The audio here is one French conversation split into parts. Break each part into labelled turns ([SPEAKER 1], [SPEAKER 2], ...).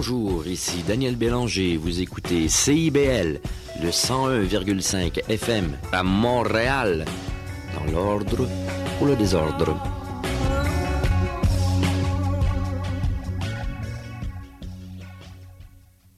[SPEAKER 1] Bonjour, ici Daniel Bélanger. Vous écoutez CIBL, le 101,5 FM à Montréal. Dans l'ordre ou le désordre.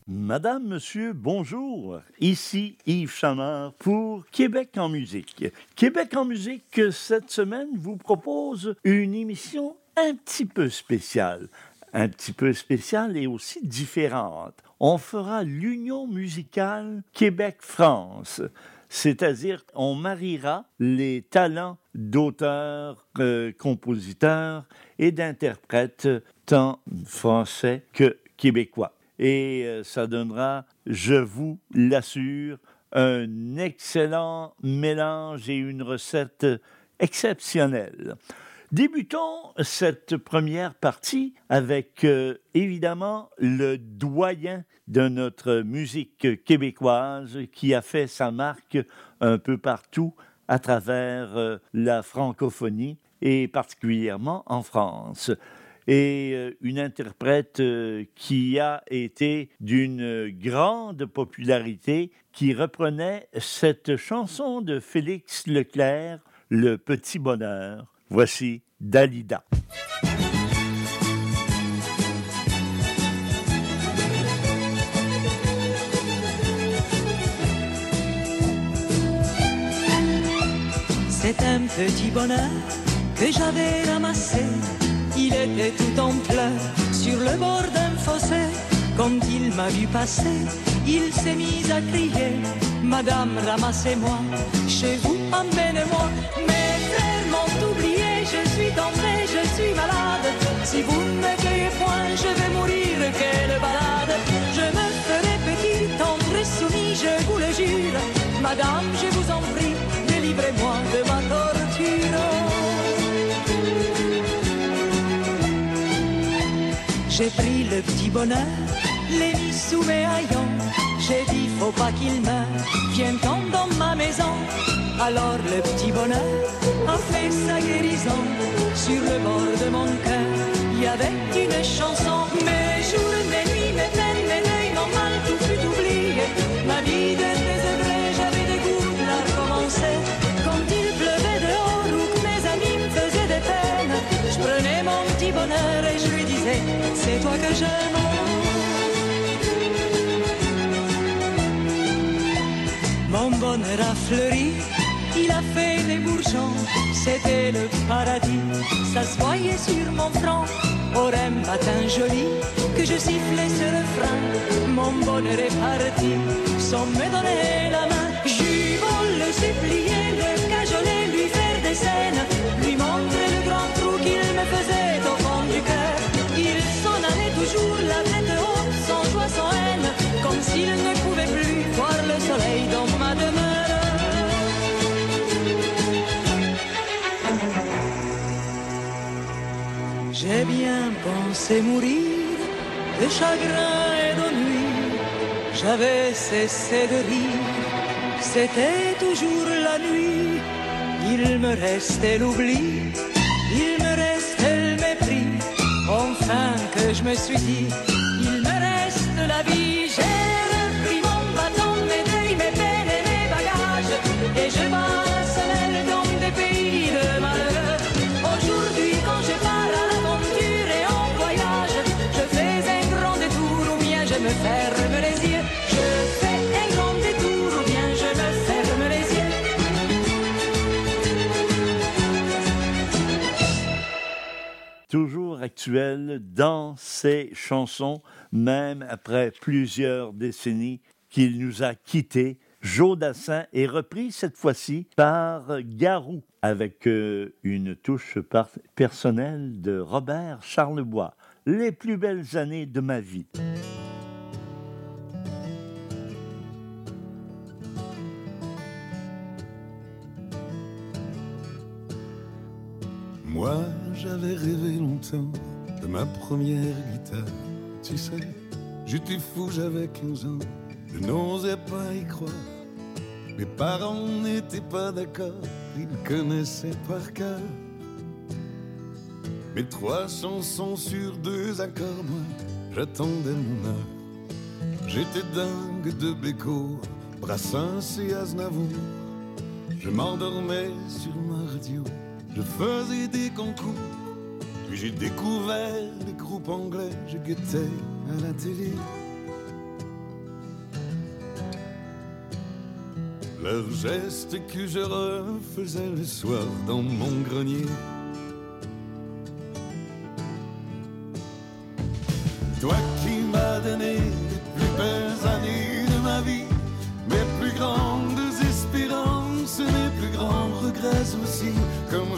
[SPEAKER 2] Madame, Monsieur, bonjour. Ici Yves Chamard pour Québec en musique. Québec en musique, cette semaine, vous propose une émission un petit peu spéciale. Un petit peu spéciale et aussi différente. On fera l'union musicale Québec-France. C'est-à-dire, on mariera les talents d'auteurs, euh, compositeurs et d'interprètes, tant français que québécois et euh, ça donnera, je vous l'assure, un excellent mélange et une recette exceptionnelle. Débutons cette première partie avec euh, évidemment le doyen de notre musique québécoise qui a fait sa marque un peu partout à travers euh, la francophonie et particulièrement en France et euh, une interprète qui a été d'une grande popularité, qui reprenait cette chanson de Félix Leclerc, Le Petit Bonheur. Voici Dalida.
[SPEAKER 3] C'est un petit bonheur que j'avais ramassé il était tout en pleurs sur le bord d'un fossé. Quand il m'a vu passer, il s'est mis à crier Madame, ramassez-moi, chez vous, emmenez-moi. Mes frères m'ont oublié, je suis tombé, je suis malade. Si vous ne me cueillez point, je vais mourir, quelle balade. Je me ferai petit, tendre et soumis, je vous le jure. Madame, je vous en prie, délivrez-moi de ma torture. J'ai pris le petit bonheur, l'ai mis sous mes haillons. J'ai dit, faut pas qu'il meure, viens-t'en dans ma maison. Alors le petit bonheur a fait sa guérison. Sur le bord de mon cœur, il y avait une chanson. Mes jours, mes nuits, mes peines, mes deuils, mal, tout fut oublié. Ma vie de désœuvré, j'avais des goûts à recommencer. Quand il pleuvait dehors ou mes amis me faisaient des peines, je prenais mon petit bonheur et je lui disais, c'est toi que j'aime. Mon bonheur a fleuri, des bourgeons, c'était le paradis, ça se voyait sur mon front. Au matin joli, que je sifflais ce refrain, mon bonheur est parti, sans me donner la main. J'y le supplier, le cajoler, lui faire des scènes, lui montrer le grand trou qu'il me faisait mourir de chagrin et d'ennui. J'avais cessé de rire, c'était toujours la nuit. Il me restait l'oubli, il me restait le mépris. Enfin que je me suis dit,
[SPEAKER 2] toujours actuel dans ses chansons, même après plusieurs décennies qu'il nous a quittés. Joe Dassin est repris cette fois-ci par Garou, avec euh, une touche personnelle de Robert Charlebois. Les plus belles années de ma vie.
[SPEAKER 4] Moi, j'avais rêvé longtemps de ma première guitare. Tu sais, j'étais fou, j'avais 15 ans. Je n'osais pas y croire. Mes parents n'étaient pas d'accord, ils connaissaient par cœur. Mes trois chansons sur deux accords, moi, j'attendais mon heure. J'étais dingue de Béco, Brassens et Aznavour. Je m'endormais sur ma radio, je faisais des concours. Puis j'ai découvert les groupes anglais, je guettais à la télé. Leurs gestes que je refaisais le soir dans mon grenier. Toi qui m'as donné les plus belles années de ma vie, mes plus grandes espérances, mes plus grands regrets aussi, comme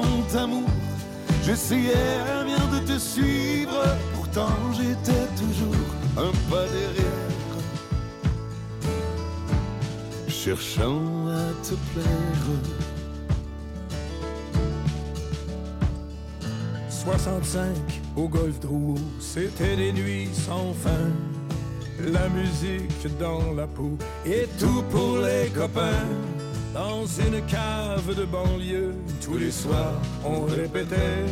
[SPEAKER 4] grand amour. J'essayais bien de te suivre, pourtant j'étais toujours un pas derrière, cherchant à te plaire.
[SPEAKER 5] 65 au golf Drouot, c'était des nuits sans fin. La musique dans la peau et tout pour les copains. Dans une cave de banlieue, tous les soirs on répétait.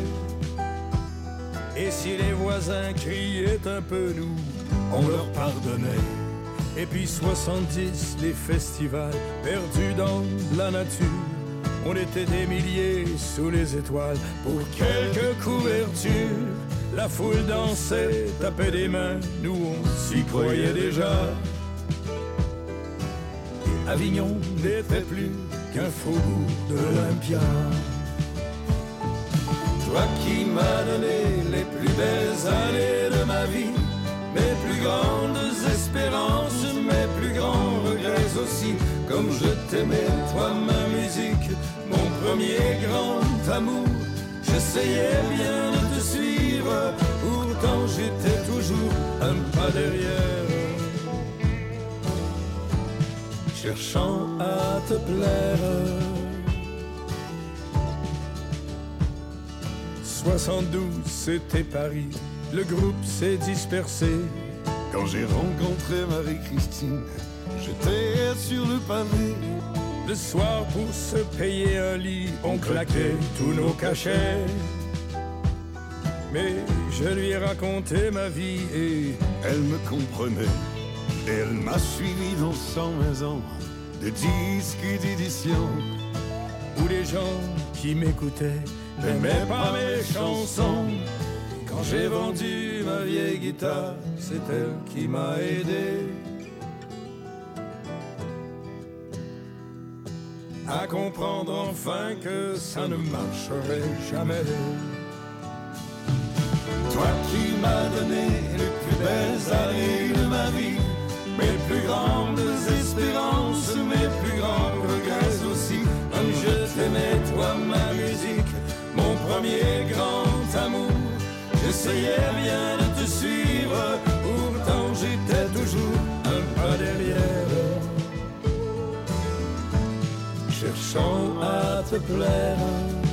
[SPEAKER 5] Et si les voisins criaient un peu, nous, on leur pardonnait. Et puis 70, les festivals perdus dans la nature. On était des milliers sous les étoiles pour quelques couvertures. La foule dansait, tapait des mains, nous on s'y croyait déjà. Avignon n'était plus qu'un faubourg de l'Olympia. Toi qui m'as donné les plus belles années de ma vie, mes plus grandes espérances, mes plus grands regrets aussi, comme je t'aimais, toi ma musique, mon premier grand amour. J'essayais bien de te suivre, pourtant j'étais toujours un pas derrière. Cherchant à te plaire. 72, c'était Paris. Le groupe s'est dispersé.
[SPEAKER 4] Quand j'ai rencontré Marie-Christine, j'étais sur le pavé.
[SPEAKER 5] Le soir, pour se payer un lit, on claquait tous nos cachets. Mais je lui ai raconté ma vie et
[SPEAKER 4] Elle me comprenait elle m'a suivi dans cent maisons de disques et d'éditions.
[SPEAKER 5] où les gens qui m'écoutaient n'aimaient pas mes chansons. Quand j'ai vendu ma vieille guitare, c'est elle qui m'a aidé. À comprendre enfin que ça ne marcherait jamais.
[SPEAKER 4] Toi qui m'as donné les plus belles années de ma vie, mes plus grandes espérances, mes plus grands regrets aussi. Comme je t'aimais, toi, ma musique, mon premier grand amour. J'essayais bien de te suivre, pourtant j'étais toujours un pas derrière. Cherchant à te plaire.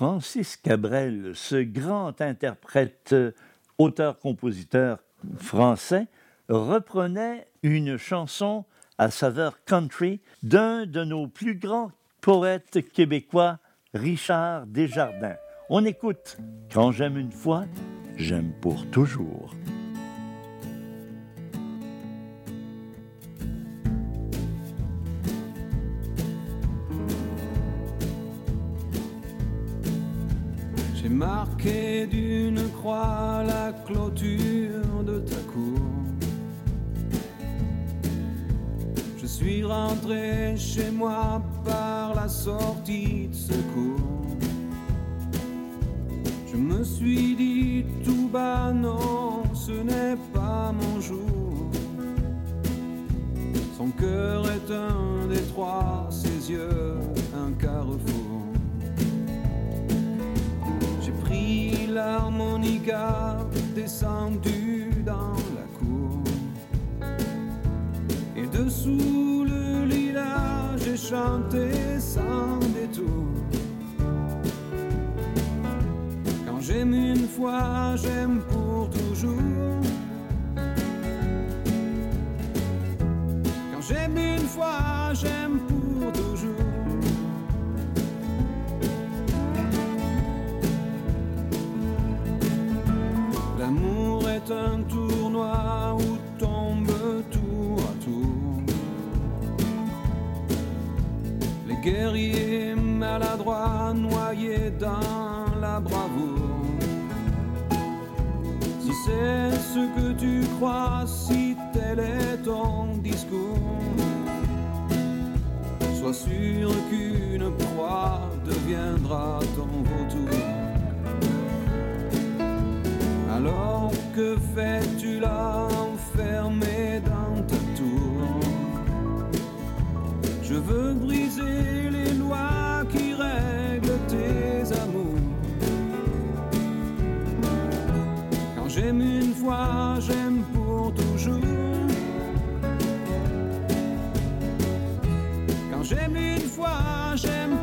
[SPEAKER 2] Francis Cabrel, ce grand interprète, auteur-compositeur français, reprenait une chanson à saveur country d'un de nos plus grands poètes québécois, Richard Desjardins. On écoute Quand j'aime une fois, j'aime pour toujours.
[SPEAKER 6] J'ai marqué d'une croix la clôture de ta cour. Je suis rentré chez moi par la sortie de secours. Je me suis dit tout bas, non, ce n'est pas mon jour. Son cœur est un détroit, ses yeux un carrefour. l'harmonica descendu dans la
[SPEAKER 7] cour. Et dessous le lilas, j'ai chanté sans détour. Quand j'aime une fois, j'aime pour toujours. Quand j'aime une fois, j'aime pour toujours. Un tournoi où tombe tour à tour. Les guerriers maladroits noyés dans la bravoure. Si c'est ce que tu crois, si tel est ton discours, sois sûr qu'une proie deviendra ton vautour. Alors fais-tu là enfermé dans ta tour? Je veux briser les lois qui règlent tes amours. Quand j'aime une fois, j'aime pour toujours. Quand j'aime une fois, j'aime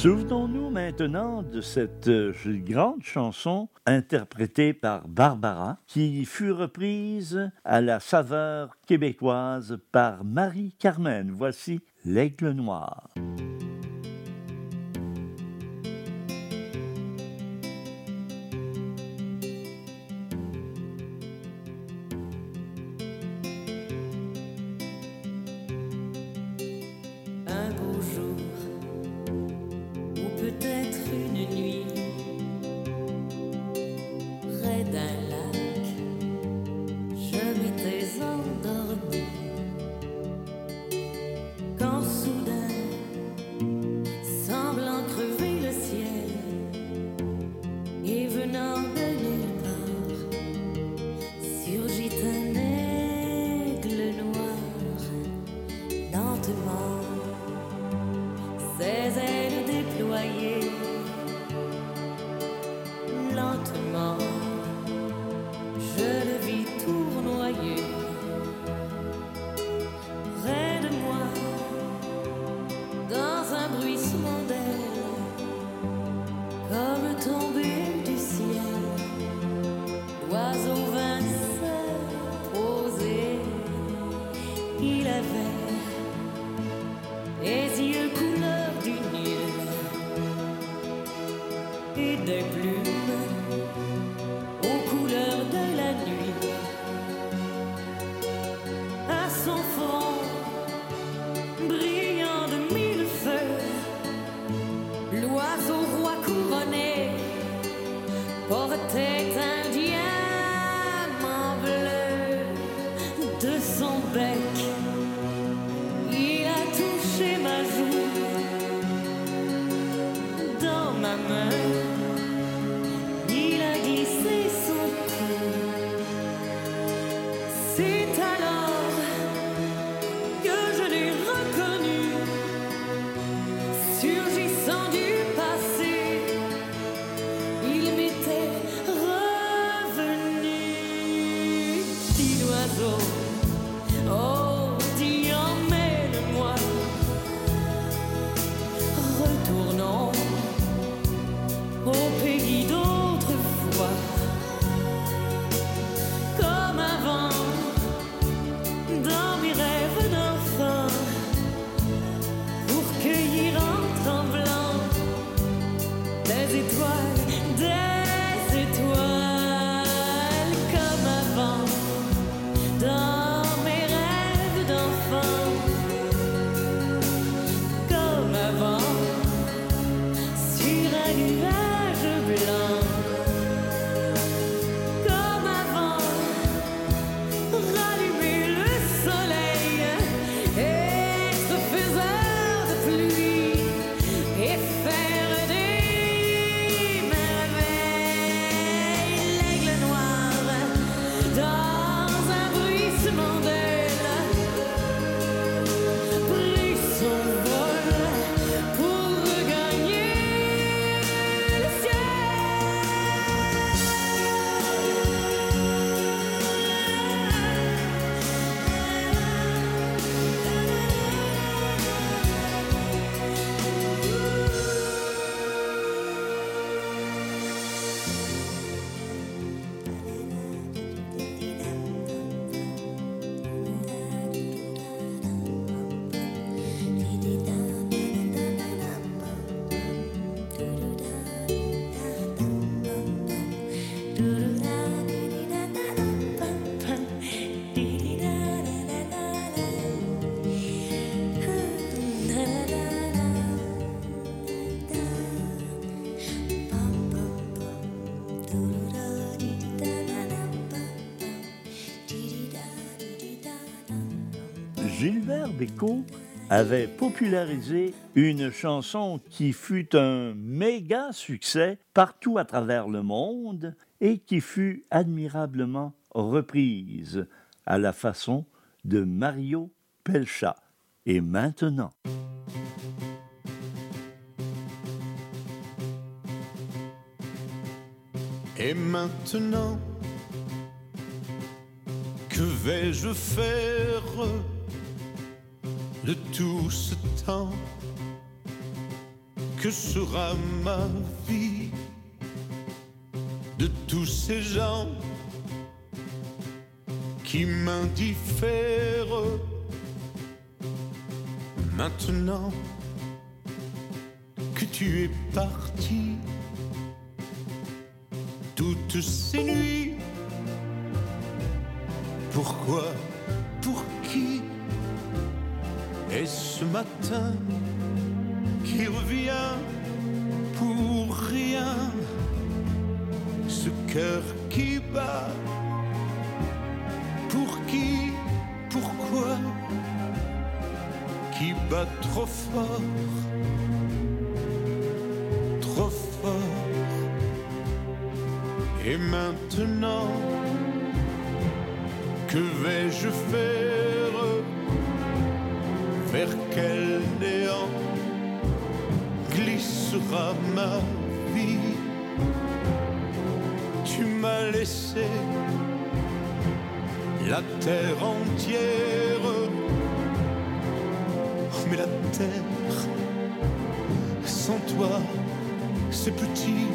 [SPEAKER 2] Souvenons-nous maintenant de cette euh, grande chanson interprétée par Barbara, qui fut reprise à la saveur québécoise par Marie-Carmen. Voici L'Aigle Noir.
[SPEAKER 8] couronné, porté d'un Avait
[SPEAKER 2] popularisé une chanson qui fut un méga succès partout à travers le monde et qui fut admirablement reprise à la façon de Mario Pelcha. Et maintenant,
[SPEAKER 9] Et maintenant, que vais-je faire? De tout ce temps Que sera ma vie de tous ces gens qui m'indiffèrent Maintenant que tu es parti toutes ces nuits. Pourquoi Pour qui Et ce matin qui revient pour rien Ce cœur qui bat Pour qui Pourquoi Qui bat trop fort Trop fort. Et maintenant, que vais-je faire? Ma vie. Tu m'as laissé la terre entière, mais la terre, sans toi, c'est petit.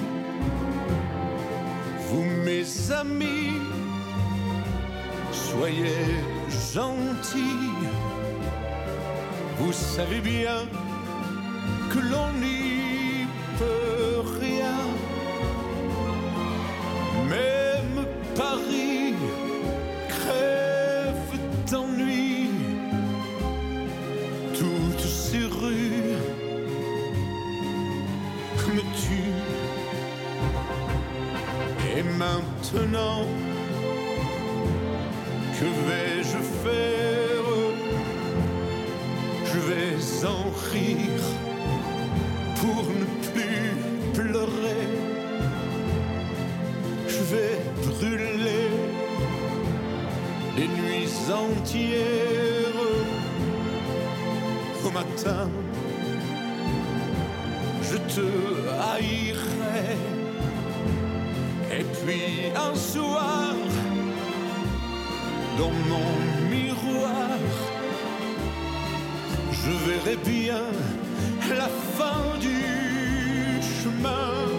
[SPEAKER 9] Vous mes amis, soyez gentils. Vous savez bien que l'on n'y pour ne plus pleurer. Je vais brûler les nuits entières au matin. Je te haïrai. Et puis un soir, dans mon je verrai bien la fin du chemin.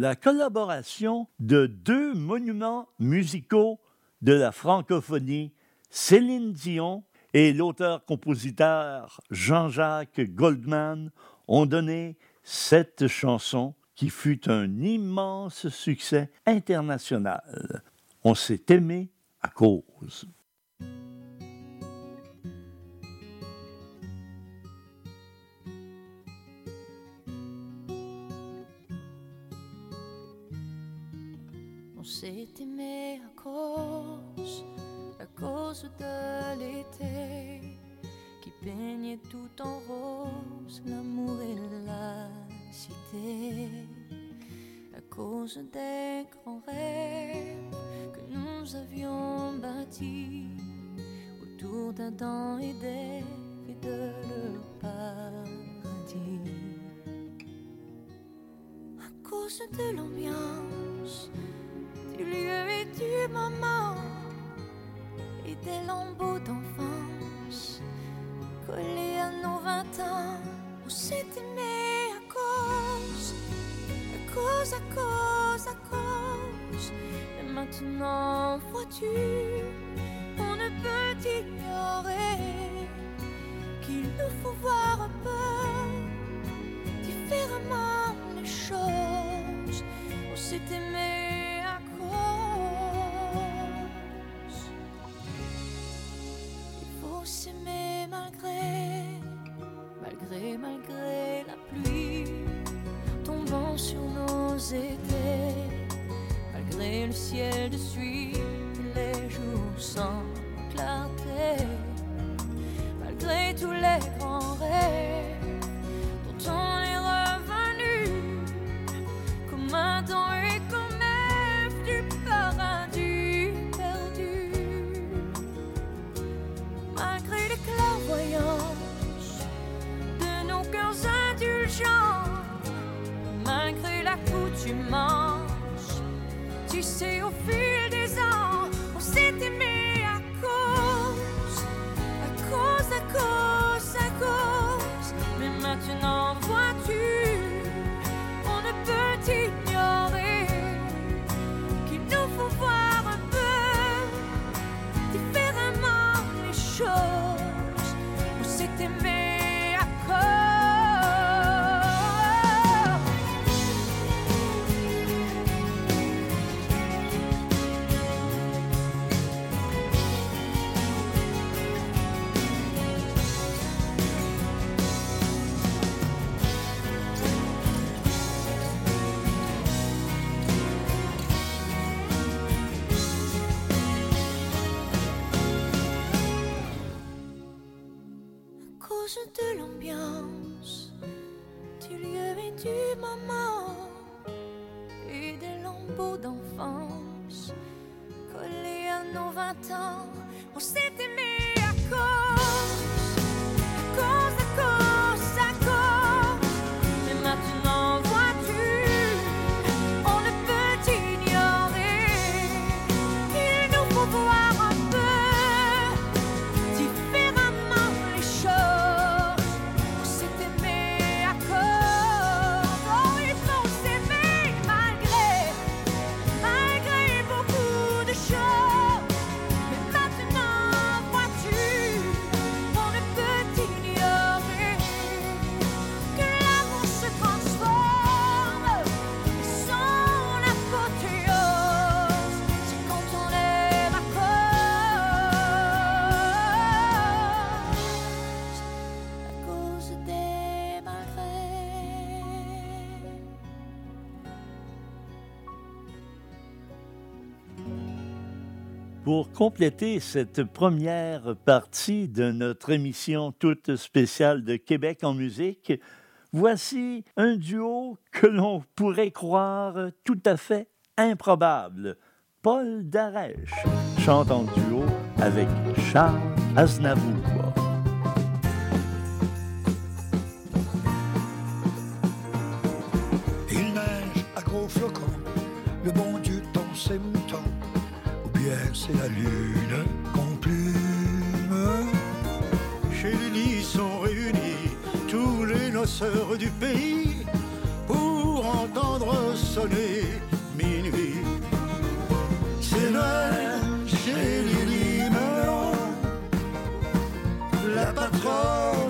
[SPEAKER 2] La collaboration de deux monuments musicaux de la francophonie, Céline Dion et l'auteur-compositeur Jean-Jacques Goldman, ont donné cette chanson qui fut un immense succès international. On s'est aimé à cause.
[SPEAKER 7] On s'est aimé à cause, à cause de l'été qui peignait tout en rose l'amour et la cité. À cause des grands rêves que nous avions bâtis autour d'Adam et d'Ève et de leur paradis. À cause de l'ambiance lieu et du moment et des lambeaux d'enfance collés à nos vingt ans. On s'est aimé à cause, à cause, à cause, à cause. Et maintenant, vois-tu, on ne peut ignorer qu'il nous faut voir un peu différemment les choses. On s'est aimé malgré, la pluie tombant sur nos étés, malgré le ciel de suie, les jours sans clarté, malgré tous les tu sais, au de l'ambiance, du lieu et du moment, et des lambeaux d'enfance collés à nos vingt ans.
[SPEAKER 2] Pour compléter cette première partie de notre émission toute spéciale de Québec en musique, voici un duo que l'on pourrait croire tout à fait improbable. Paul Darèche chante en duo avec Charles Aznavour.
[SPEAKER 10] La lune qu'on.
[SPEAKER 11] Chez Lily sont réunis tous les noceurs du pays pour entendre sonner minuit. C'est Noël chez Lily Melon, la patronne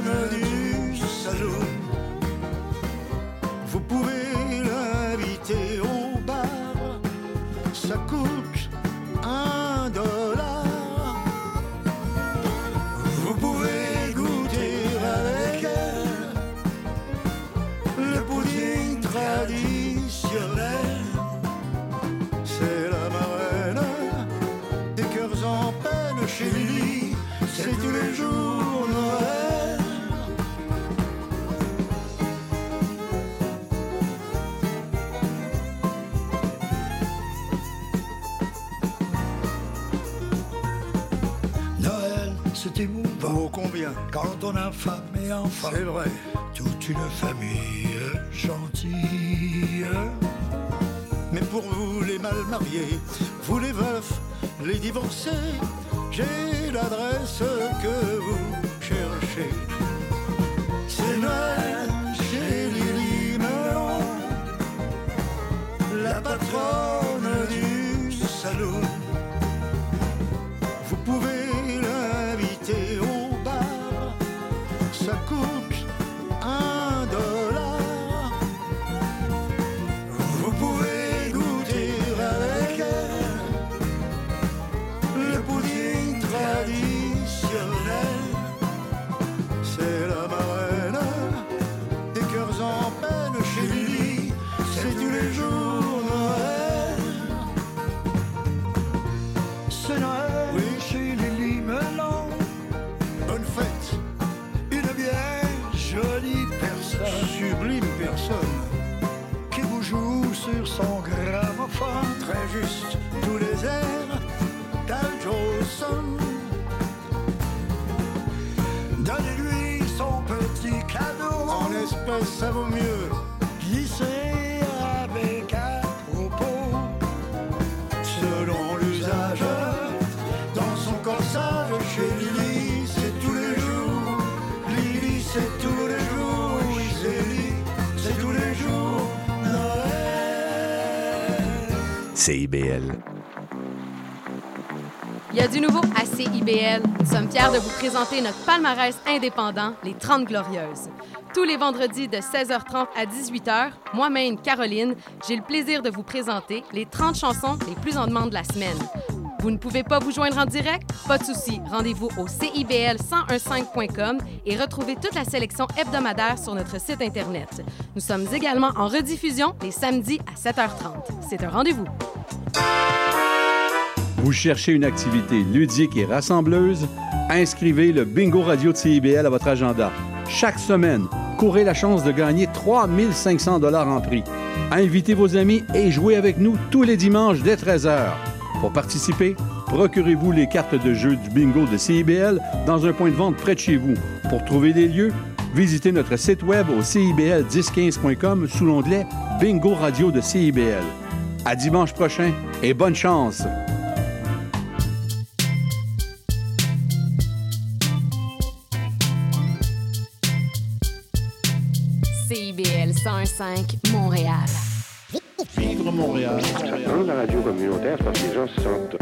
[SPEAKER 10] émouvant
[SPEAKER 11] Oh combien
[SPEAKER 10] quand on a femme et enfant,
[SPEAKER 11] C'est vrai.
[SPEAKER 10] toute une famille gentille.
[SPEAKER 11] Mais pour vous les mal mariés, vous les veufs, les divorcés, j'ai l'adresse que vous cherchez. C'est Noël chez Lily Melon, la patronne du salon. Juste, tous les airs d'Al Jolson.
[SPEAKER 10] Donnez-lui son petit cadeau.
[SPEAKER 11] En espèces, ça vaut mieux.
[SPEAKER 12] CIBL.
[SPEAKER 13] Il y a du nouveau à CIBL. Nous sommes fiers de vous présenter notre palmarès indépendant, les 30 Glorieuses. Tous les vendredis de 16h30 à 18h, moi-même, Caroline, j'ai le plaisir de vous présenter les 30 chansons les plus en demande de la semaine. Vous ne pouvez pas vous joindre en direct? Pas de souci. Rendez-vous au CIBL1015.com et retrouvez toute la sélection hebdomadaire sur notre site Internet. Nous sommes également en rediffusion les samedis à 7h30. C'est un rendez-vous.
[SPEAKER 14] Vous cherchez une activité ludique et rassembleuse? Inscrivez le Bingo Radio de CIBL à votre agenda. Chaque semaine, courez la chance de gagner 3500 dollars en prix. Invitez vos amis et jouez avec nous tous les dimanches dès 13h. Pour participer, procurez-vous les cartes de jeu du bingo de CIBL dans un point de vente près de chez vous. Pour trouver des lieux, visitez notre site web au cibl1015.com sous l'onglet Bingo Radio de CIBL. À dimanche prochain et bonne chance!
[SPEAKER 13] CIBL 105 Montréal.
[SPEAKER 15] Vivre Montréal.
[SPEAKER 16] Dans la radio communautaire, c'est parce que les gens se sentent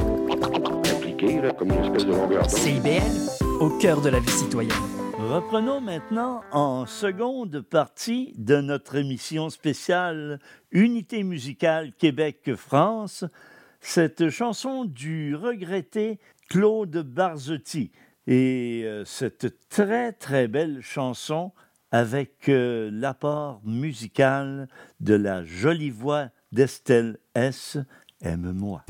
[SPEAKER 16] impliqués, là, comme une espèce de longueur d'onde.
[SPEAKER 17] CIBL, au cœur de la vie citoyenne.
[SPEAKER 2] Reprenons maintenant en seconde partie de notre émission spéciale Unité musicale Québec-France cette chanson du regretté Claude Barzotti. Et euh, cette très très belle chanson avec euh, l'apport musical de la jolie voix d'Estelle S. Aime-moi.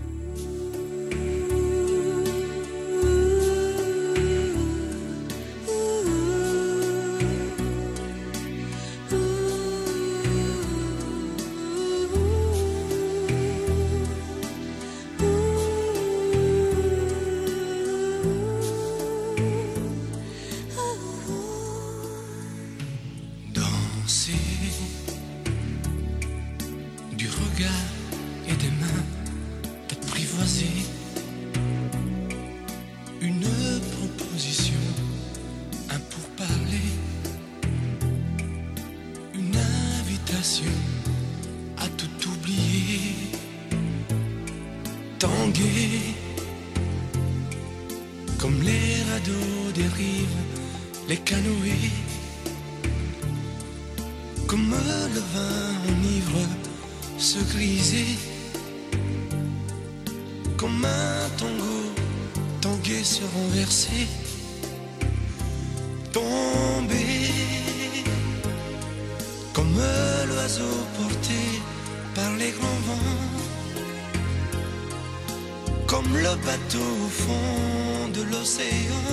[SPEAKER 4] Bateau au fond de l'océan.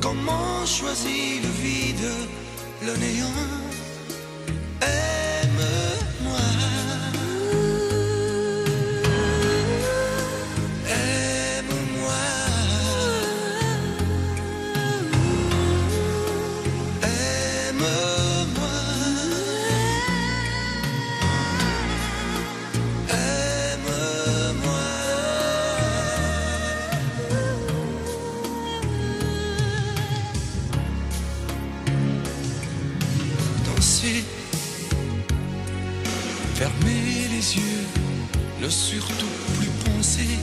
[SPEAKER 4] Comment choisit le vide, le néant? Ne surtout plus penser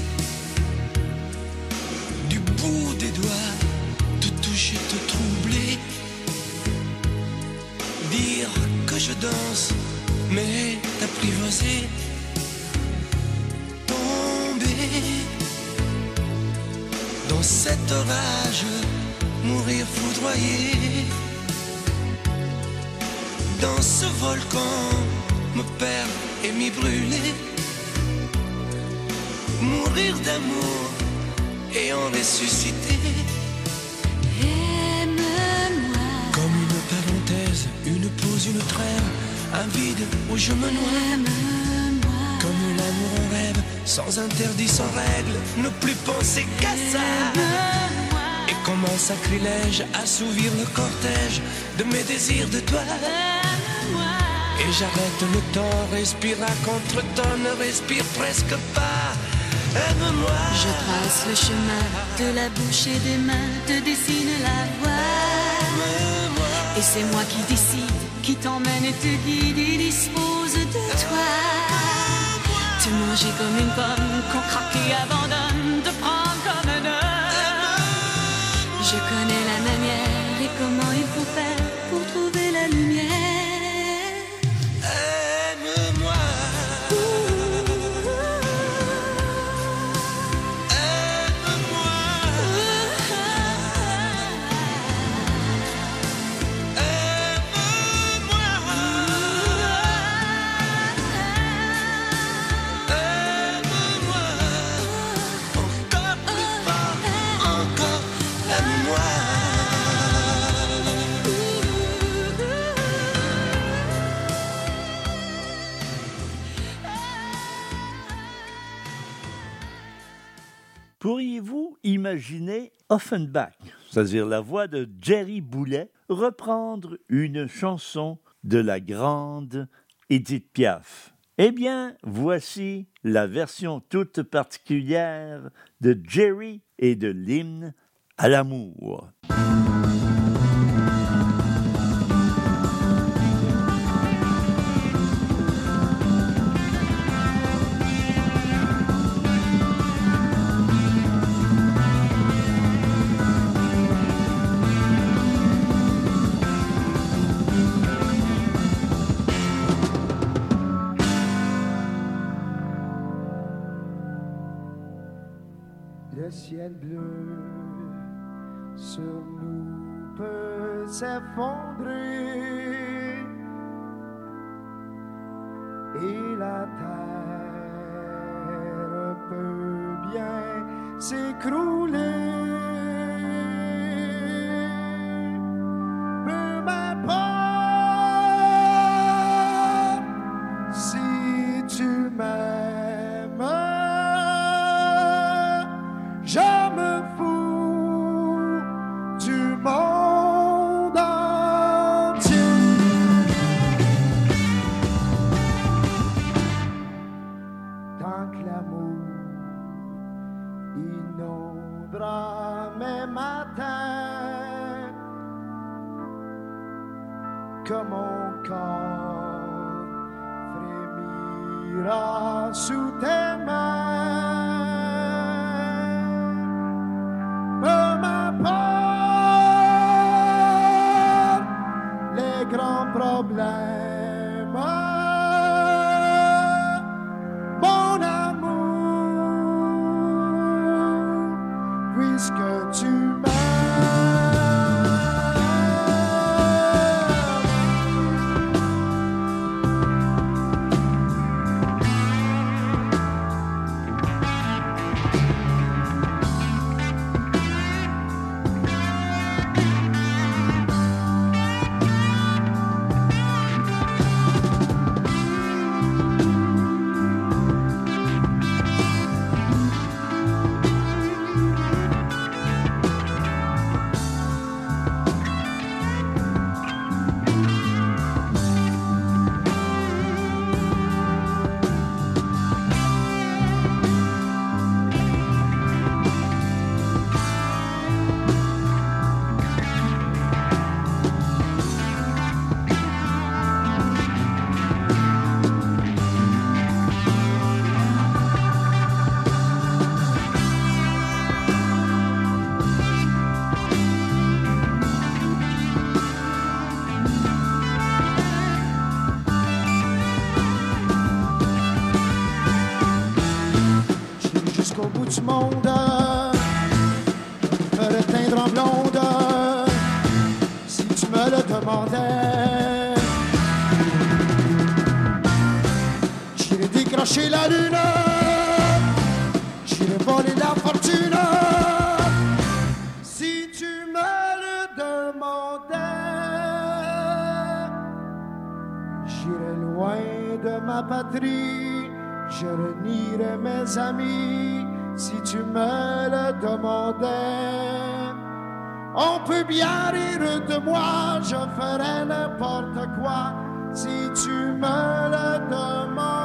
[SPEAKER 4] du bout des doigts, te toucher, te troubler, dire que je danse, mais t'apprivoiser, tomber dans cet orage, mourir foudroyé, dans ce volcan, me perdre et m'y brûler, mourir d'amour et en ressusciter. Comme une parenthèse, une pause, une trêve, un vide où je me noie. Comme l'amour en rêve, sans interdit, sans règle, ne plus penser qu'à ça. Et comme un sacrilège, assouvir le cortège de mes désirs de toi. Et j'arrête le temps, respire à contre-temps, ne respire presque pas.
[SPEAKER 3] Je trace le chemin de la bouche et des mains, te dessine la voie. Et c'est moi qui décide, qui t'emmène et te guide et dispose de toi. Te manger comme une pomme qu'on craque et abandonne,
[SPEAKER 2] Pourriez-vous imaginer Offenbach, c'est-à-dire la voix de Jerry Boulet, reprendre une chanson de la grande Edith Piaf? Eh bien, voici la version toute particulière de Jerry et de l'hymne à l'amour.
[SPEAKER 18] Ciel bleu sur nous peut s'effondrer et la terre peut bien s'écrouler. amis si tu me le demandais. On peut bien rire de moi, je ferais n'importe quoi si tu me le demandais.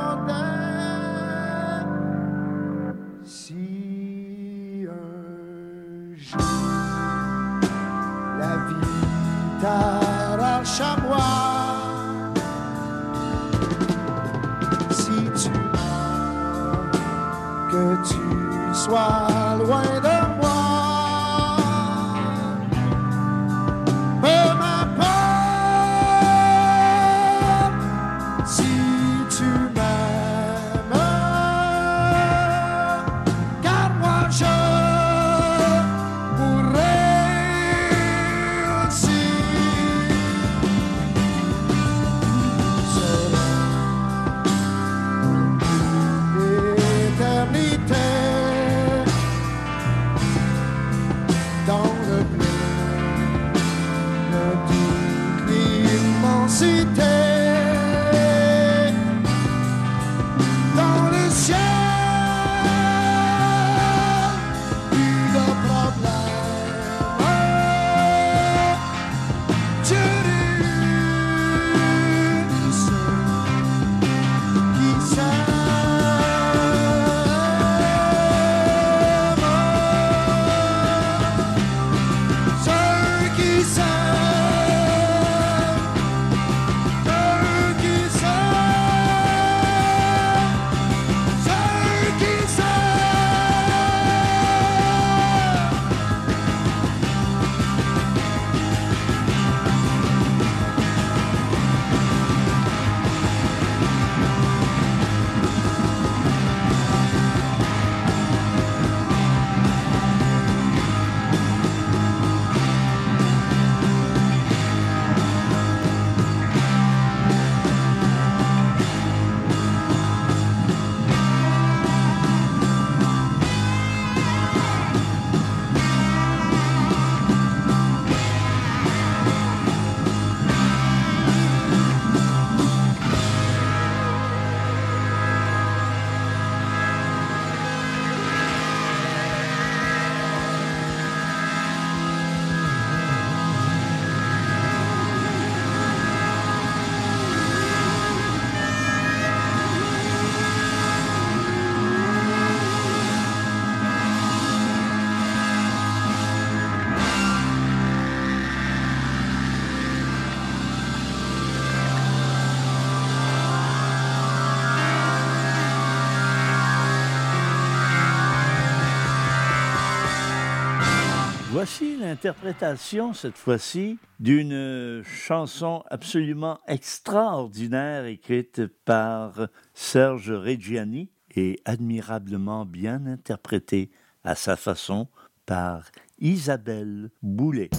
[SPEAKER 2] Voici l'interprétation, cette fois-ci, d'une chanson absolument extraordinaire écrite par Serge Reggiani et admirablement bien interprétée à sa façon par Isabelle Boulet.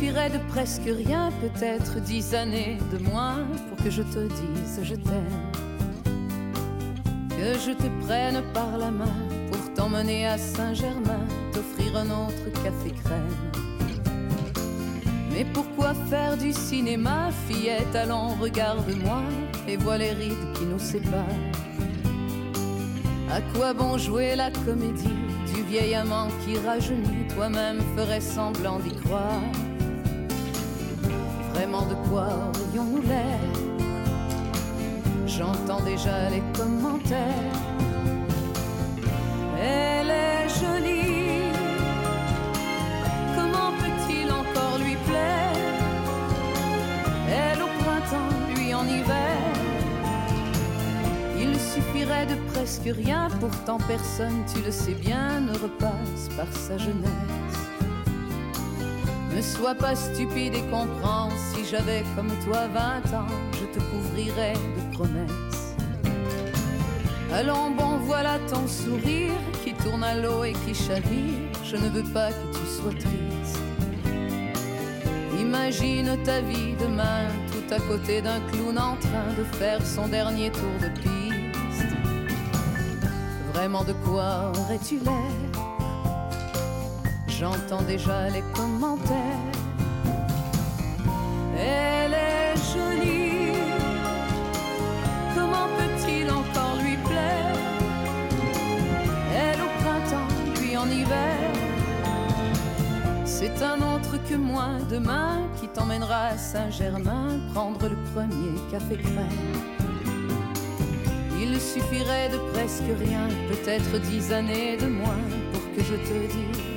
[SPEAKER 7] Suffirait de presque rien, peut-être dix années de moins, pour que je te dise je t'aime. Que je te prenne par la main pour t'emmener à Saint-Germain, t'offrir un autre café crème. Mais pourquoi faire du cinéma, fillette, allons, regarde-moi et vois les rides qui nous séparent. À quoi bon jouer la comédie du vieil amant qui rajeunit, toi-même ferais semblant d'y croire? Vraiment de quoi aurions-nous l'air? J'entends déjà les commentaires. Elle est jolie, comment peut-il encore lui plaire? Elle au printemps, lui en hiver. Il suffirait de presque rien, pourtant personne, tu le sais bien, ne repasse par sa jeunesse. Ne sois pas stupide et comprends, si j'avais comme toi 20 ans, je te couvrirais de promesses. Allons bon, voilà ton sourire qui tourne à l'eau et qui chavire, je ne veux pas que tu sois triste. Imagine ta vie demain, tout à côté d'un clown en train de faire son dernier tour de piste. Vraiment de quoi aurais-tu l'air? J'entends déjà les commentaires. Elle est jolie, comment peut-il encore lui plaire? Elle au printemps, lui en hiver. C'est un autre que moi demain qui t'emmènera à Saint-Germain prendre le premier café crème. Il suffirait de presque rien, peut-être dix années de moins pour que je te dise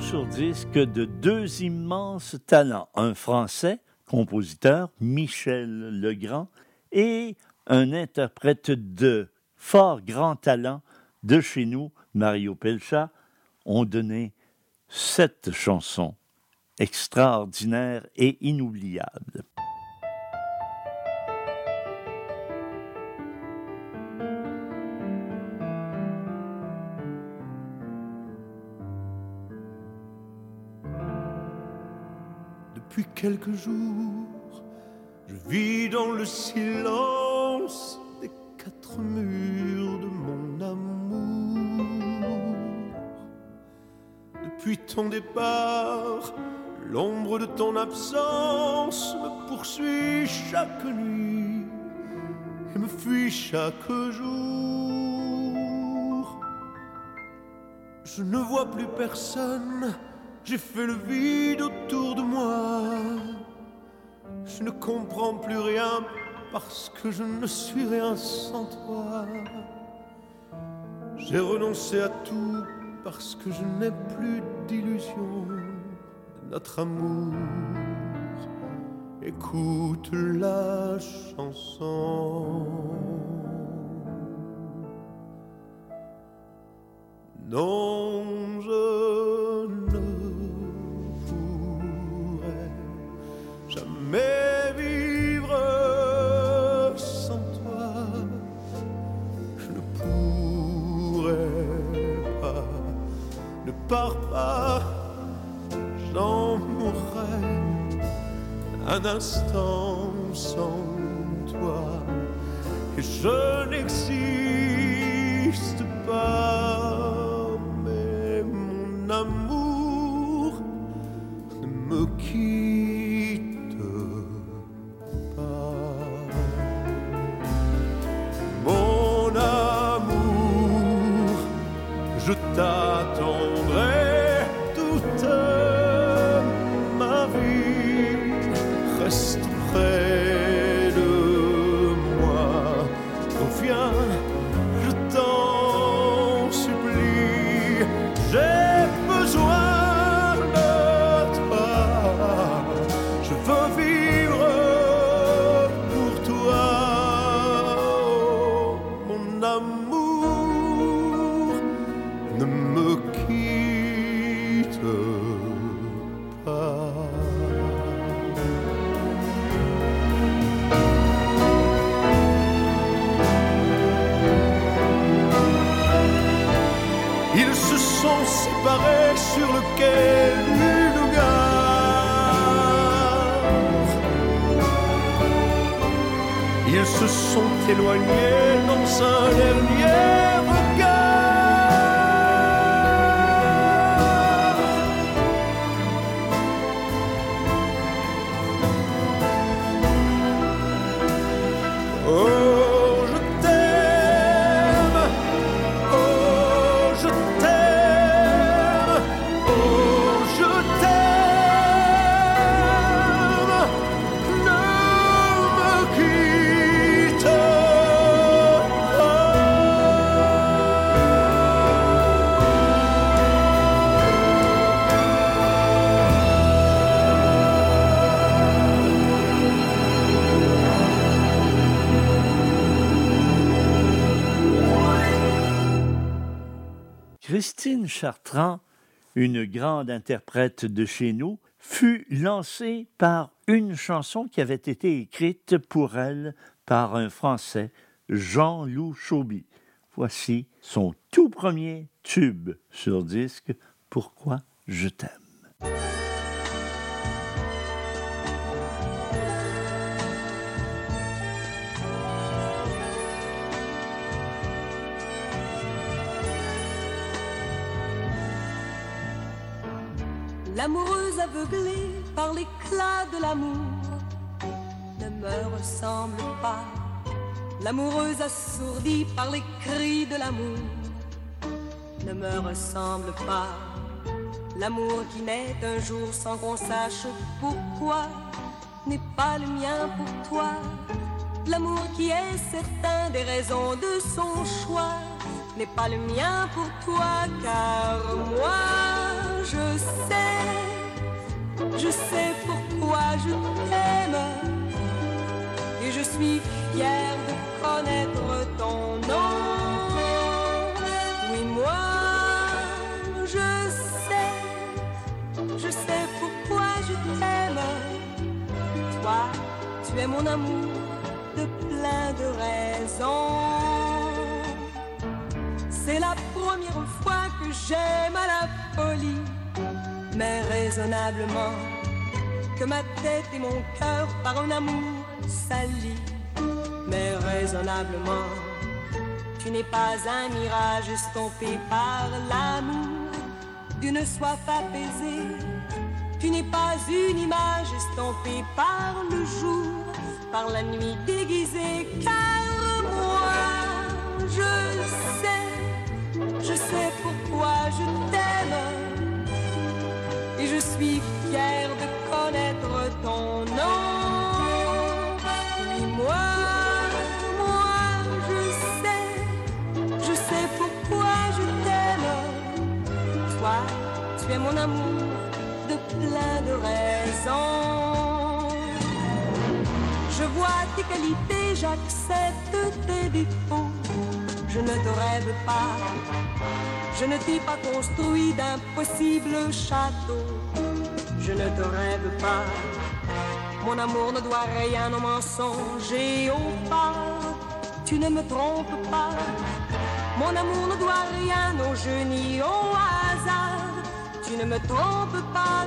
[SPEAKER 2] sur disque de deux immenses talents, un Français, compositeur, Michel Legrand, et un interprète de fort grand talent de chez nous, Mario Pelcha, ont donné cette chanson extraordinaire et inoubliable.
[SPEAKER 9] Quelques jours, je vis dans le silence des quatre murs de mon amour. Depuis ton départ, l'ombre de ton absence me poursuit chaque nuit et me fuit chaque jour. Je ne vois plus personne, j'ai fait le vide autour de moi. Je ne comprends plus rien parce que je ne suis rien sans toi. J'ai renoncé à tout parce que je n'ai plus d'illusion de notre amour. Écoute la chanson. Non, je jamais vivre sans toi. Je ne pourrais pas, ne pars pas, j'en mourrais un instant sans toi. Et je n'existe pas, je sur le quai gare. Ils se sont éloignés dans un dernier
[SPEAKER 2] Christine Chartrand, une grande interprète de chez nous, fut lancée par une chanson qui avait été écrite pour elle par un Français, Jean-Loup Chauby. Voici son tout premier tube sur disque, Pourquoi je t'aime.
[SPEAKER 19] L'amoureuse aveuglée par l'éclat de l'amour ne me ressemble pas. L'amoureuse assourdie par les cris de l'amour ne me ressemble pas. L'amour qui naît un jour sans qu'on sache pourquoi n'est pas le mien pour toi. L'amour qui est certain des raisons de son choix n'est pas le mien pour toi car moi je sais, je sais pourquoi je t'aime et je suis fière de connaître ton nom. Oui, moi je sais, je sais pourquoi je t'aime. Toi, tu es mon amour de plein de raisons. C'est la première fois que j'aime à la folie, mais raisonnablement, que ma tête et mon cœur par un amour s'allient, mais raisonnablement, tu n'es pas un mirage estompé par l'amour d'une soif apaisée. Tu n'es pas une image estompée par le jour, par la nuit déguisée, car moi, je sais, je sais pourquoi je t'aime, et je suis fière de connaître ton nom. Moi, moi, je sais, je sais pourquoi je t'aime. Toi, tu es mon amour de plein de raisons. Je vois tes qualités, j'accepte tes défauts. Je ne te rêve pas, je ne t'ai pas construit d'impossible château. Je ne te rêve pas, mon amour ne doit rien au mensonge et au pas. Tu ne me trompes pas, mon amour ne doit rien au jeu ni au hasard. Tu ne me trompes pas,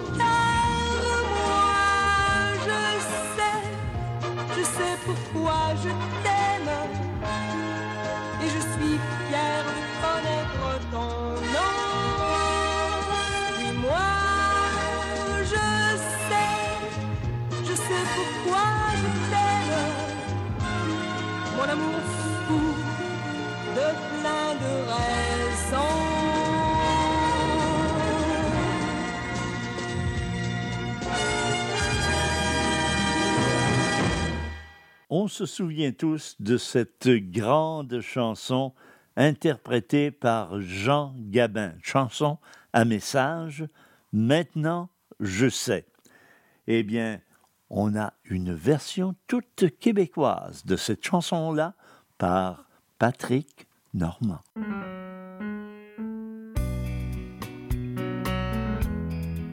[SPEAKER 2] se souvient tous de cette grande chanson interprétée par Jean Gabin, chanson à message Maintenant je sais. Eh bien, on a une version toute québécoise de cette chanson-là par Patrick Normand.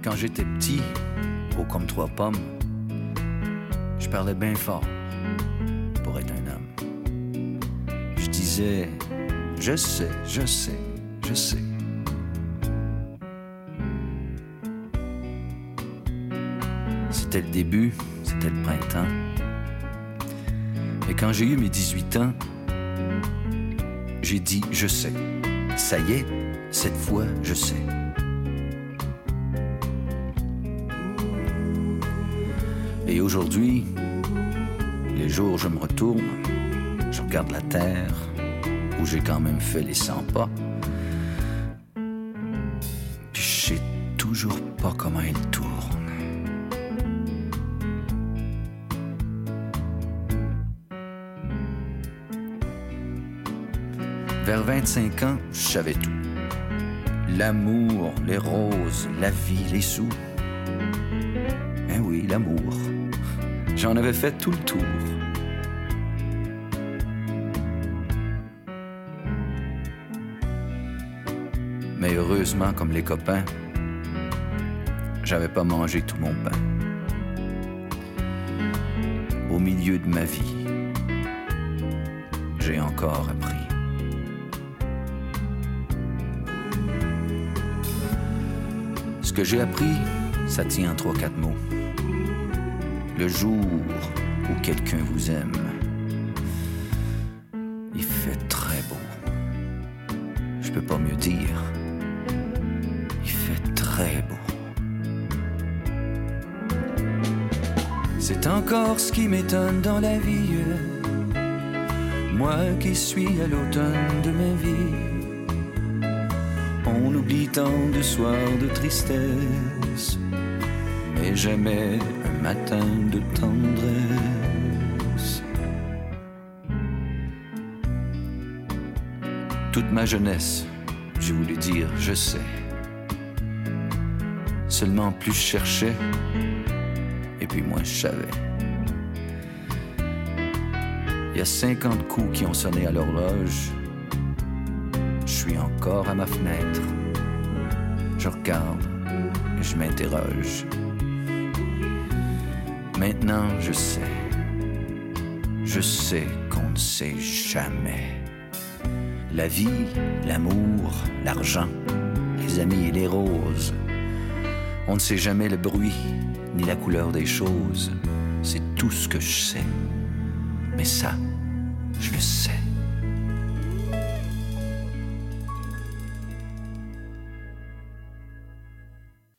[SPEAKER 1] Quand j'étais petit, haut comme trois pommes, je parlais bien fort un homme. Je disais, je sais, je sais, je sais. C'était le début, c'était le printemps. Et quand j'ai eu mes 18 ans, j'ai dit, je sais. Ça y est, cette fois, je sais. Et aujourd'hui, les jours je me retourne, je regarde la terre où j'ai quand même fait les 100 pas. Puis je sais toujours pas comment il tourne. Vers 25 ans, je tout. L'amour, les roses, la vie, les sous. Eh oui, l'amour. J'en avais fait tout le tour. Mais heureusement, comme les copains, j'avais pas mangé tout mon pain. Au milieu de ma vie, j'ai encore appris. Ce que j'ai appris, ça tient en trois, quatre mots. Le jour où quelqu'un vous aime, il fait très beau. Je peux pas mieux dire. Il fait très beau. C'est encore ce qui m'étonne dans la vie. Moi qui suis à l'automne de ma vie. On oublie tant de soirs de tristesse, mais jamais matin de tendresse. Toute ma jeunesse, j'ai voulu dire je sais. Seulement plus je cherchais, et puis moi je savais. Il y a 50 coups qui ont sonné à l'horloge. Je suis encore à ma fenêtre. Je regarde et je m'interroge. Maintenant, je sais. Je sais qu'on ne sait jamais. La vie, l'amour, l'argent, les amis et les roses. On ne sait jamais le bruit ni la couleur des choses. C'est tout ce que je sais. Mais ça, je le sais.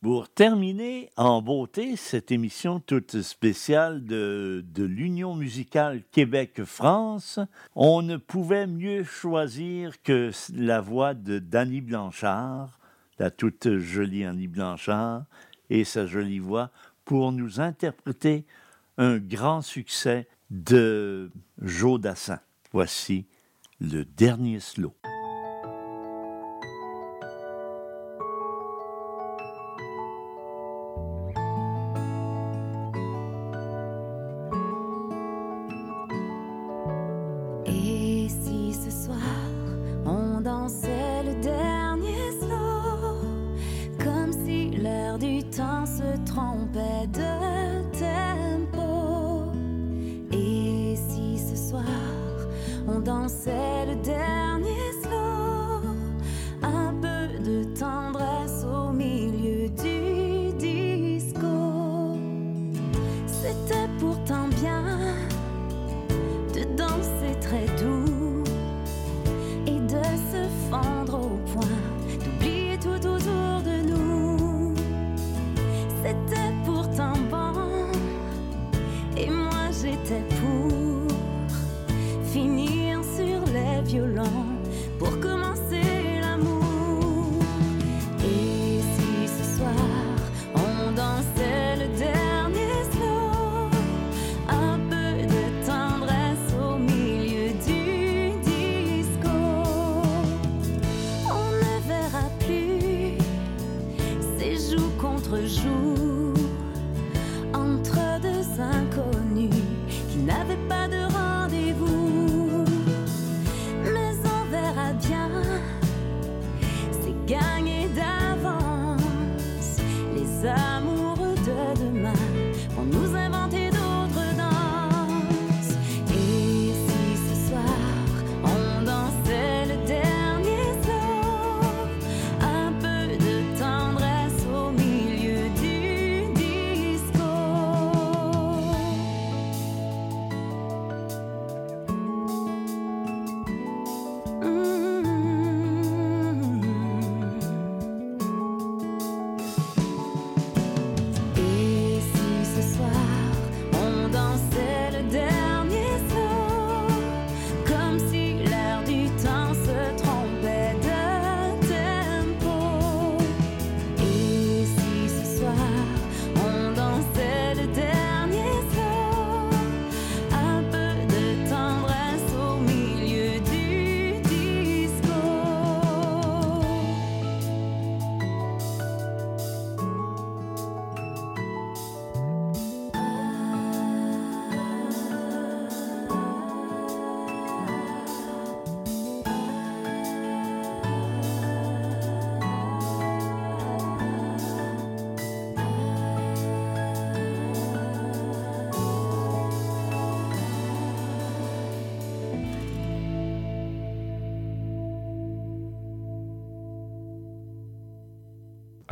[SPEAKER 7] Pour terminer en beauté cette émission toute spéciale de, l'Union musicale Québec-France, on ne pouvait mieux choisir que la voix de Danny Blanchard, la toute jolie Annie Blanchard, et sa jolie voix pour nous interpréter un grand succès de Joe Dassin. Voici le dernier slow.
[SPEAKER 20] Joues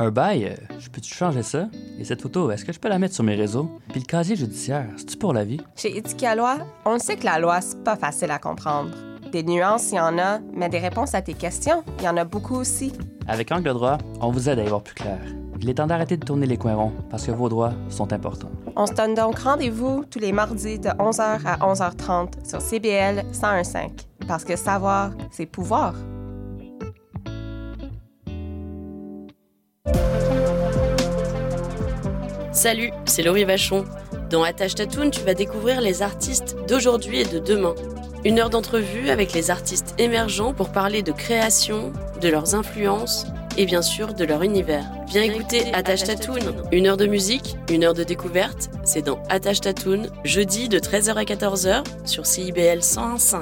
[SPEAKER 17] Un bail, euh, je peux-tu changer ça? Et cette photo, est-ce que je peux la mettre sur mes réseaux? Puis le casier judiciaire, c'est-tu pour la vie?
[SPEAKER 21] Chez Éthique à loi, on sait que la loi, c'est pas facile à comprendre. Des nuances, il y en a, mais des réponses à tes questions, il y en a beaucoup aussi.
[SPEAKER 17] Avec Angle droit, on vous aide à y voir plus clair. Il est temps d'arrêter de tourner les coins ronds parce que vos droits sont importants.
[SPEAKER 21] On se donne donc rendez-vous tous les mardis de 11h à 11h30 sur CBL 101.5. Parce que savoir, c'est pouvoir.
[SPEAKER 22] Salut, c'est Laurie Vachon. Dans Attache Tatoune, tu vas découvrir les artistes d'aujourd'hui et de demain. Une heure d'entrevue avec les artistes émergents pour parler de création, de leurs influences et bien sûr de leur univers. Viens écouter Attache Tatoune. Une heure de musique, une heure de découverte, c'est dans Attache Tatoune, jeudi de 13h à 14h sur CIBL 101.5.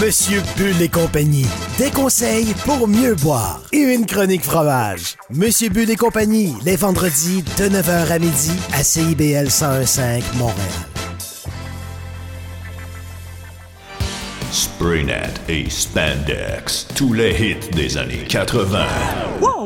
[SPEAKER 23] Monsieur Bull et compagnie. Des conseils pour mieux boire et une chronique fromage. Monsieur Bull et compagnie, les vendredis de 9h à midi à CIBL 1015 Montréal.
[SPEAKER 24] Spraynet et Spandex, tous les hits des années 80.
[SPEAKER 25] Wow,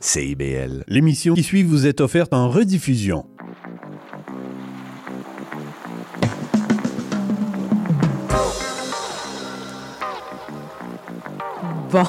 [SPEAKER 14] CIBL. L'émission qui suit vous est offerte en rediffusion.